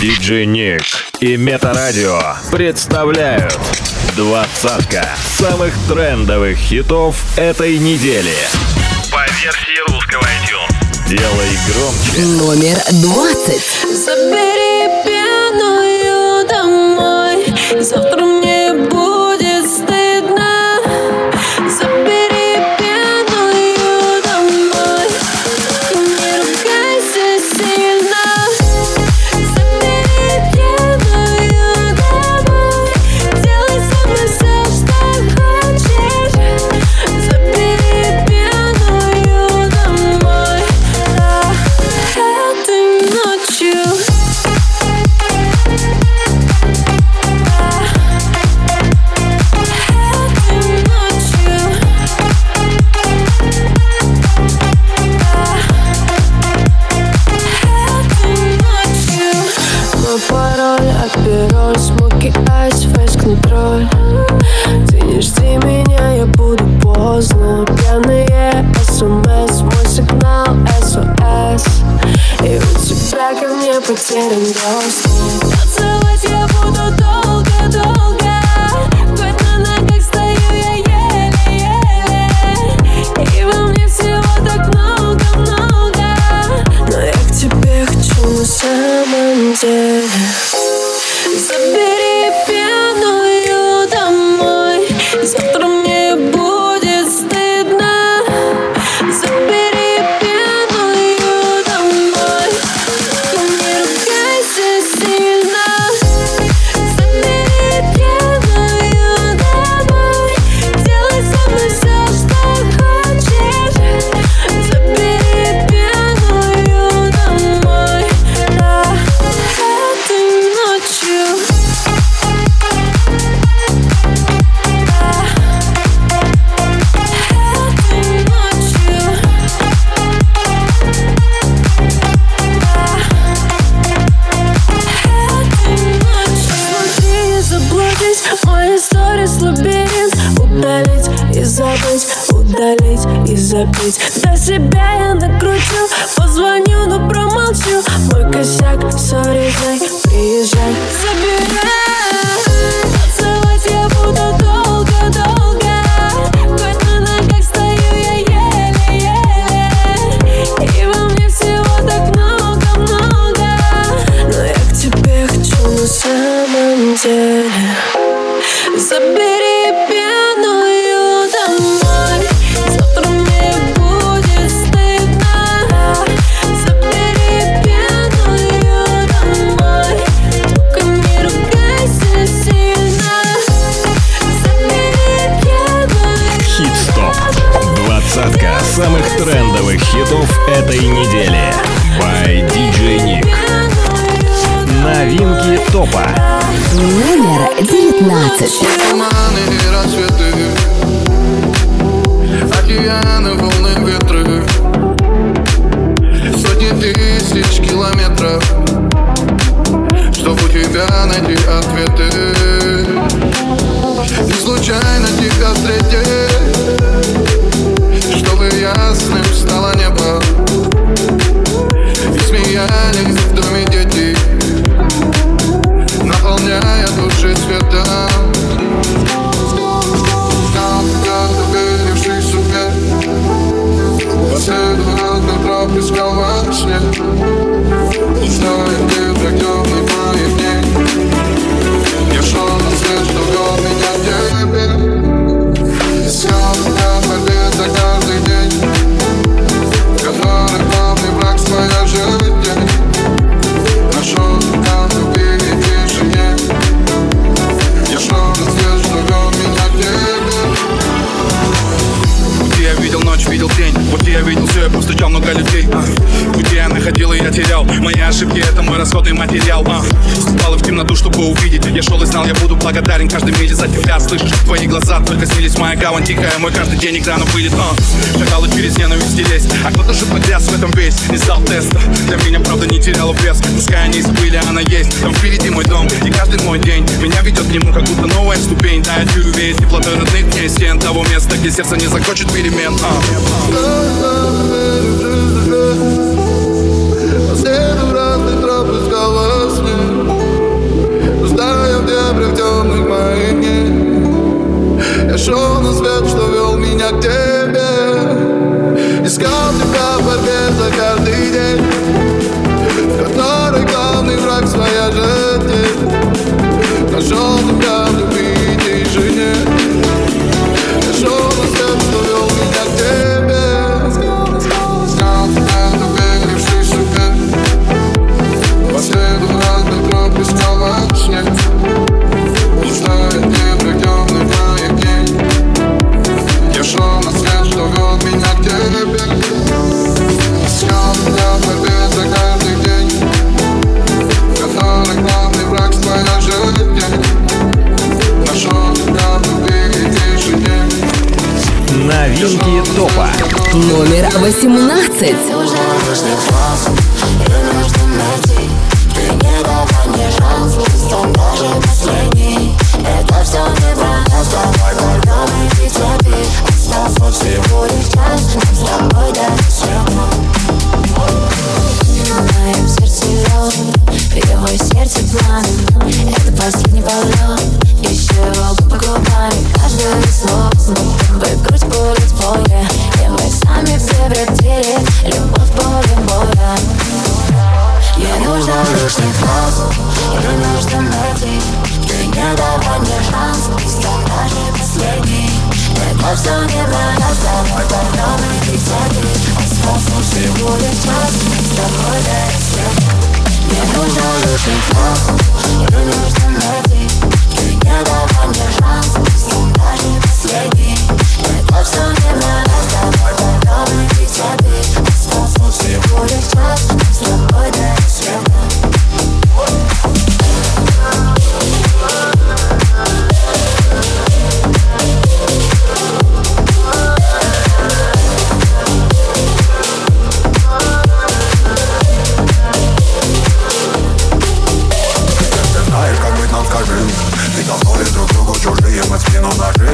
Диджей Ник и Метарадио представляют двадцатка самых трендовых хитов этой недели. По версии русского iTunes. Делай громче. Номер двадцать. мой каждый день экраном выйдет он Шакалы через ненависть лезть А кто-то же погряз в этом весь Не сдал теста. Для меня правда не теряла вес. Пускай они забыли, она есть. Там впереди мой дом и каждый мой день. Меня ведет к нему как будто новая ступень. Да, я чую веет теплотой родных мне стен Того места, где сердце не захочет перемен а. Пришел на свет, что вел меня к тебе. Искал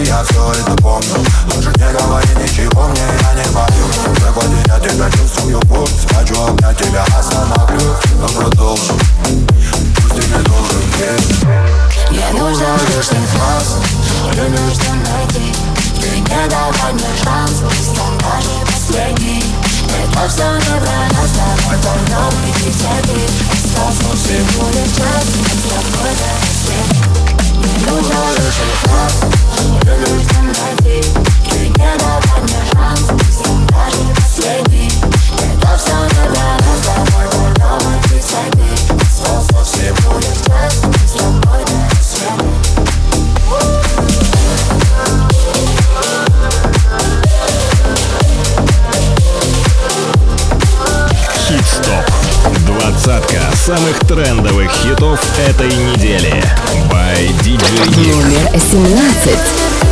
я все это помню. Лучше не говори. трендовых хитов этой недели. By DJ Номер 17.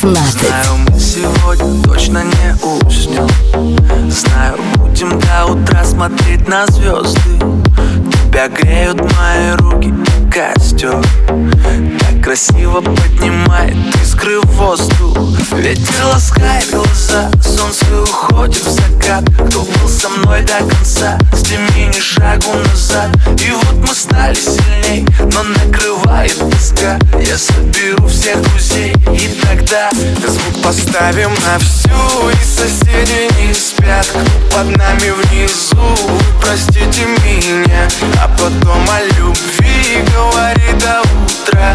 16 Сегодня точно не уснем Знаю, будем до утра смотреть на звезды. Тебя греют мои руки и костер Красиво поднимает искры в воздух. Ветер ласкает глаза, солнце уходит в закат. Кто был со мной до конца, стеми ни шагу назад. И вот мы стали сильней, но накрывает песка Я соберу всех друзей и тогда Звук поставим на всю. И соседи не спят Кто под нами внизу, простите меня А потом о любви говори до утра.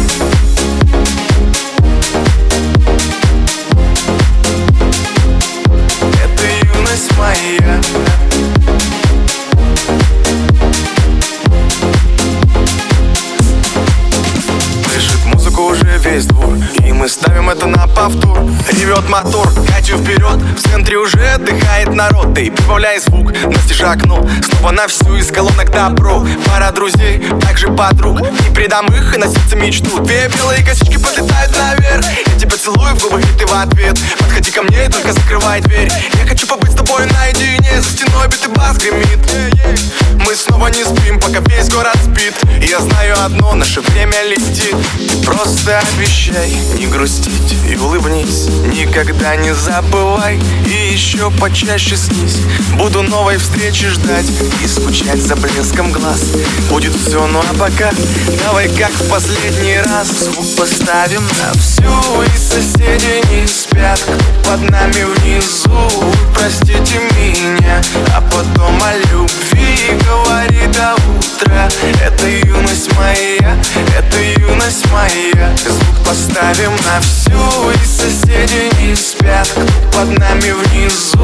Будто на повтор Ревет мотор, отдыхает народ Ты прибавляй звук, настежи окно. Снова на всю из колонок добро. Пара друзей, также подруг. Не предам их и на мечту. Две белые косички подлетают наверх. Я тебя целую в губы, и ты в ответ. Подходи ко мне и только закрывай дверь. Я хочу побыть с тобой наедине. За стеной битый бас гремит. Мы снова не спим, пока весь город спит. И я знаю одно, наше время летит. Просто обещай не грустить и улыбнись. Никогда не забывай. И еще почаще снись. Буду новой встречи ждать и скучать за блеском глаз. Будет все, ну а пока давай как в последний раз. Звук поставим на всю и соседи не спят. Под нами внизу, простите меня. А потом о любви говорит до утра. Это юность моя, это юность моя. Звук поставим на всю и соседи не спят. Под нами внизу,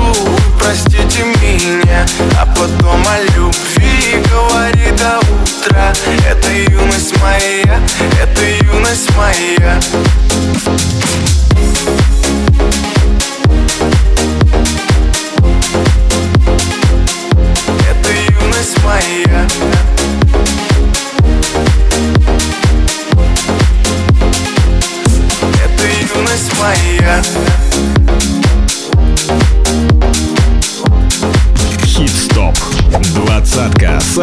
простите меня А потом о любви говорит до утра. Это юность моя, это юность моя. Это юность моя. Это юность моя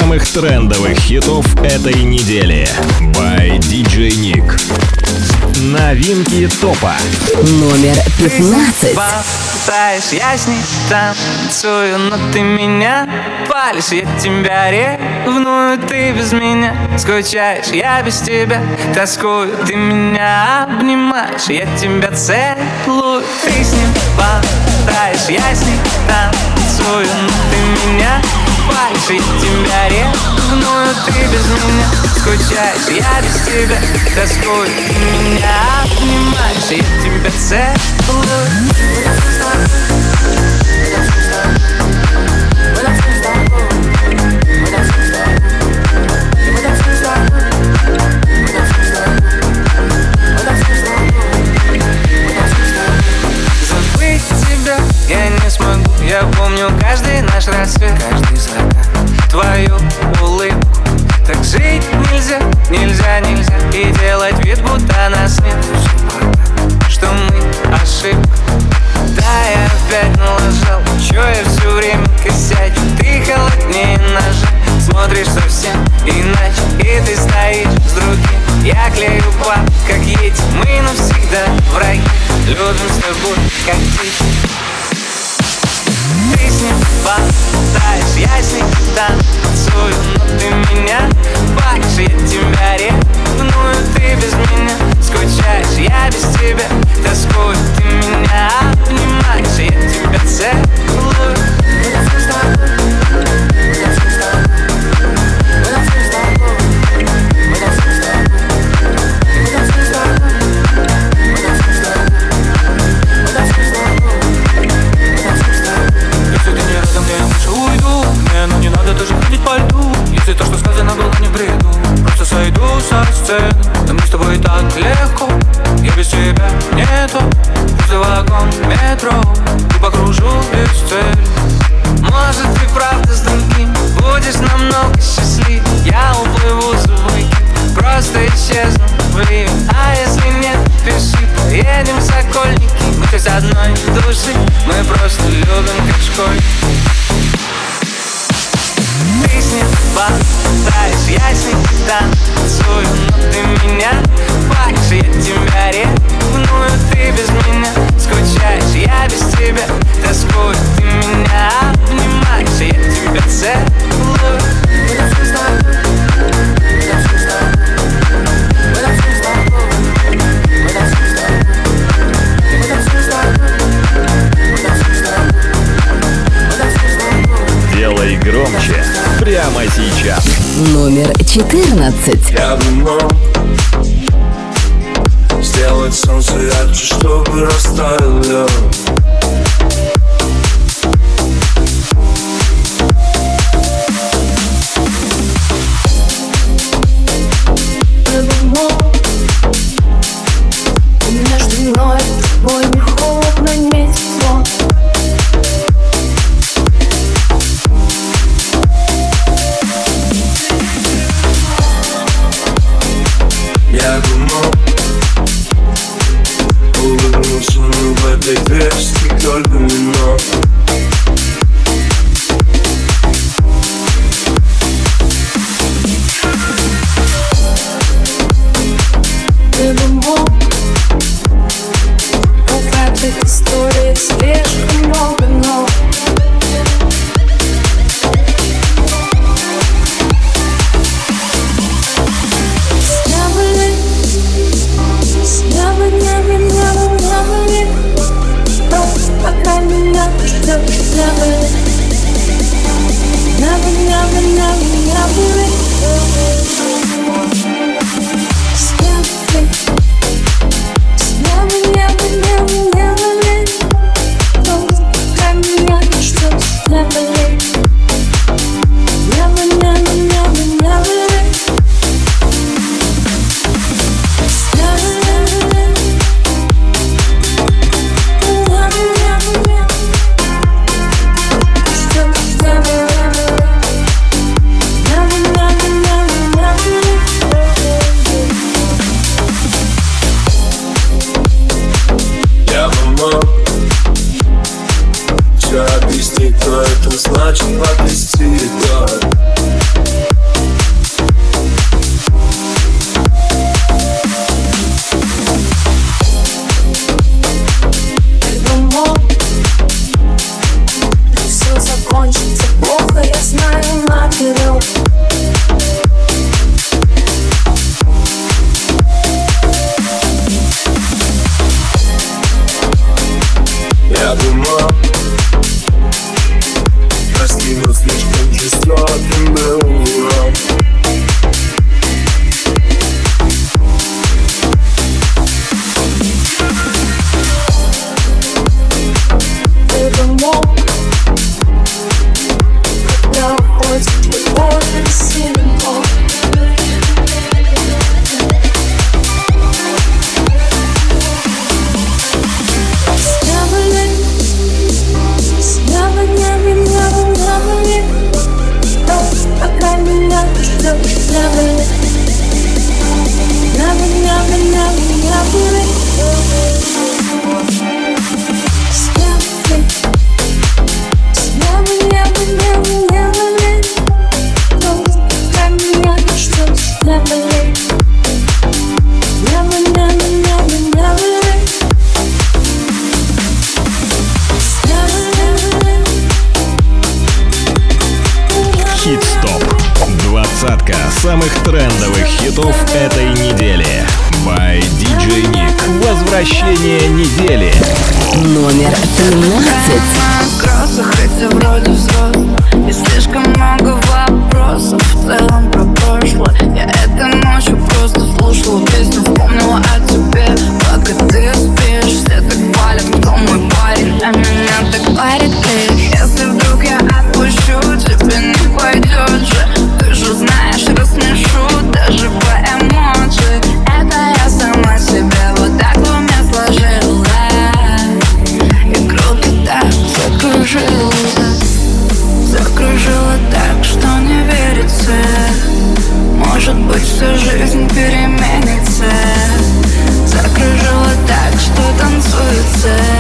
самых трендовых хитов этой недели. By DJ Nick. Новинки топа. Номер 15. Болтаешь, я с ней танцую, но ты меня палишь, я тебя ревную, ты без меня скучаешь, я без тебя тоскую, ты меня обнимаешь, я тебя целую, ты с ним болтаешь, я с ней танцую, но ты меня я тебя ревную, ты без меня скучаешь, я без тебя тоскую, ты меня обнимаешь, я тебя целую. Я помню каждый наш рассвет Каждый закат. Твою улыбку Так жить нельзя, нельзя, нельзя. И делать вид, будто нас нет Что мы ошибка? Да, я опять налажал. Чё я все время косячу? Ты холоднее ножа. Смотришь совсем иначе И ты стоишь с другим. Я клею пап, как едь Мы навсегда враги. Любим с тобой, как птицы ты с ним болтаешь, я с ним танцую Но ты меня палишь, я тебя ревную Ты без меня скучаешь, я без тебя тоскую Ты меня обнимаешь, я тебя целую. Если каждой версии только nos deixam de só de жизнь переменится. Закружила так, что танцуется.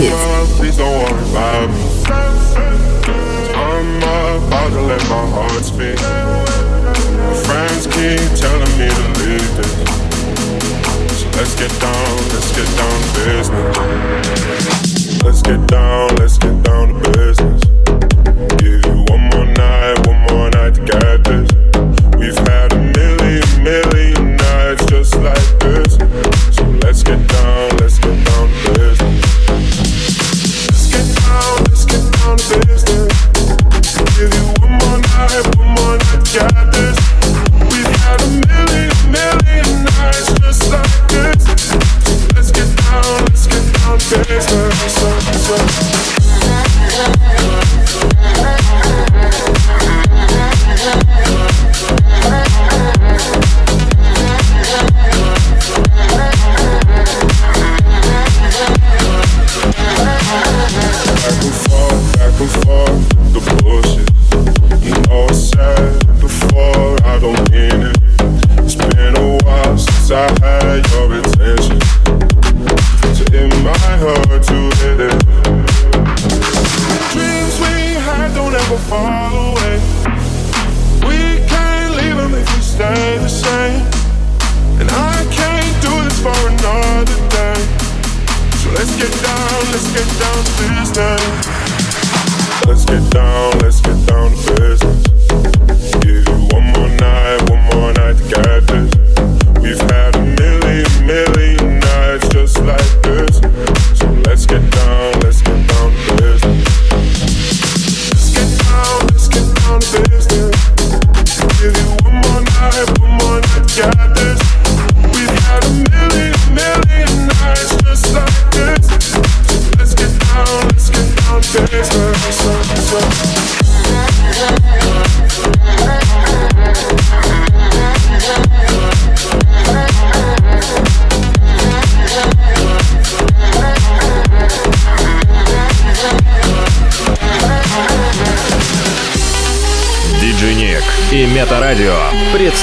exclusive. Please don't worry about me. I'm about to let my heart speak. My friends keep telling me to leave this. So let's get down, let's get down to business. Let's get down, let's get down to business.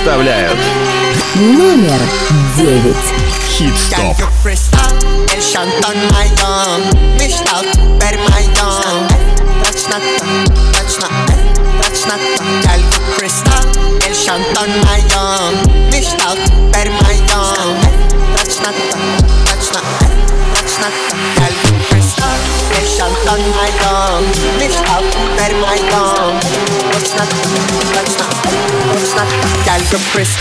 представляют. Номер девять. Хит-стоп Точно on, on my tongue. Lift up, let my tongue. What's not, what's not, what's not, Calcapress.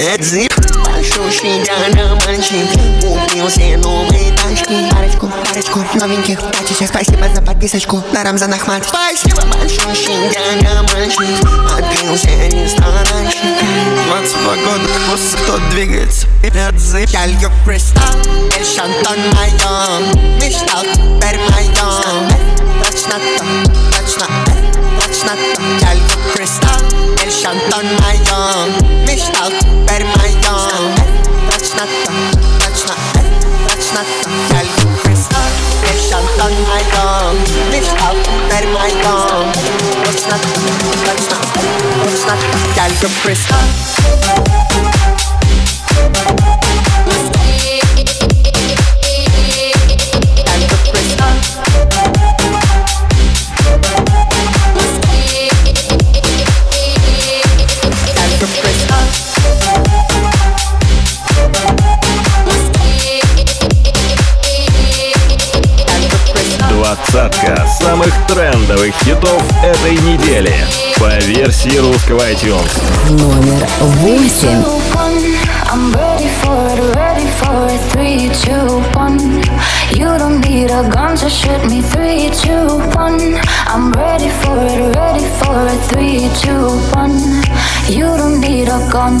That's it. Пошел снега мальчик Купился новые тачки Парочку, парочку новеньких тачечек Спасибо за подписочку на Рамзан Ахмад Спасибо большое снега мальчик Отбился ресторанчик 22 года Босс, кто двигается вперед зыб. Я лью кристалл, и шантон моем Мечтал, теперь моем Точно то, точно это Schnatter, Kelly Crystal, El Shanton Mayon, Mishtal, Bermayon, Ratschnatter, Ratschnatter, Ratschnatter, Kelly Crystal, El Shanton Mayon, Mishtal, Bermayon, Ratschnatter, Ratschnatter, Ratschnatter, Kelly Crystal. первых хитов этой недели по версии русского iTunes. Номер восемь. I'm ready for it, ready for it, three, two, one. You don't need a gun to shoot me, three, two, one. I'm ready for it, ready for it, three, two, one. You don't need a gun.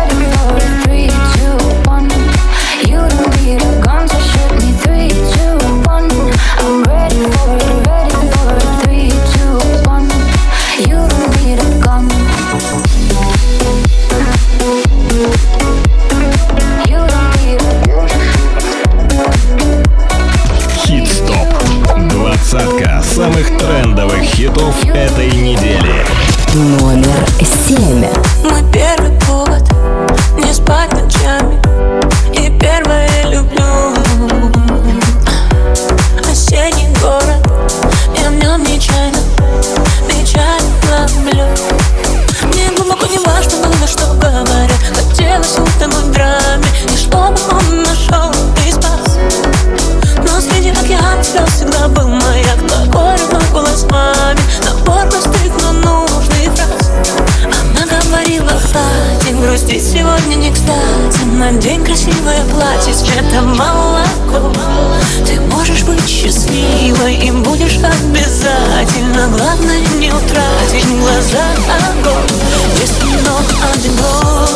самых трендовых хитов этой недели. Номер семь. Здесь сегодня не кстати На день красивое платье цвета молоко. Ты можешь быть счастливой и будешь обязательно Главное не утратить глаза огонь. Если немного одиноко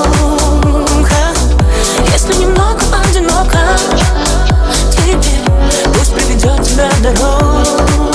Если немного одиноко Тебе пусть приведет тебя дорога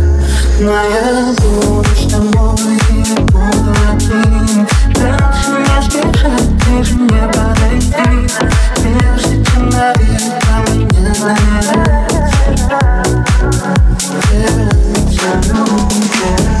Бесцветная будешь домой, буду один Дальше не сбежать, ближе не подойти Прежде чем навека мне занять Вернуться, ну, вернуться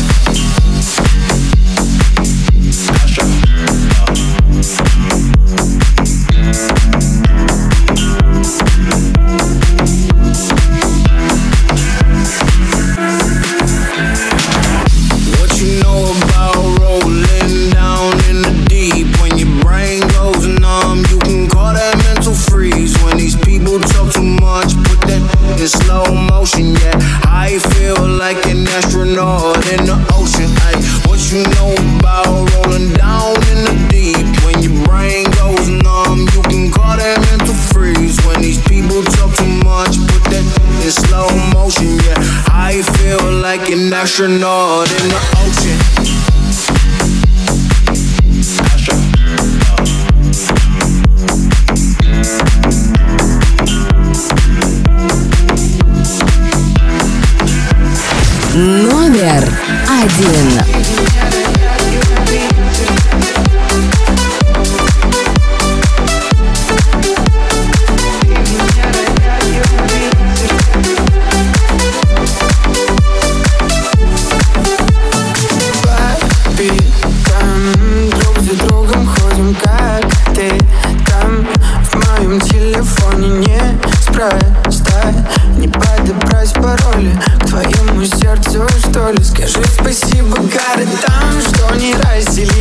Astronaut in the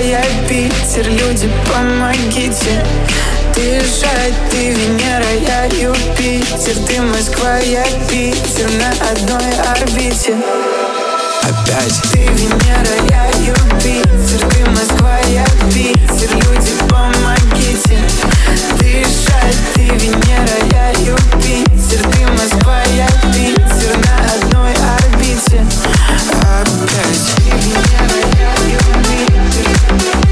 я Питер, люди, помогите. Ты Дышать, ты Венера, я Юпитер. Ты Москва, я Питер на одной орбите. Опять. Ты Венера, я Юпитер. Ты Москва, я Питер Люди, помогите. Ты Дышать, ты Венера, я Юпитер. Ты Москва, я Питер на одной орбите. I will catch you.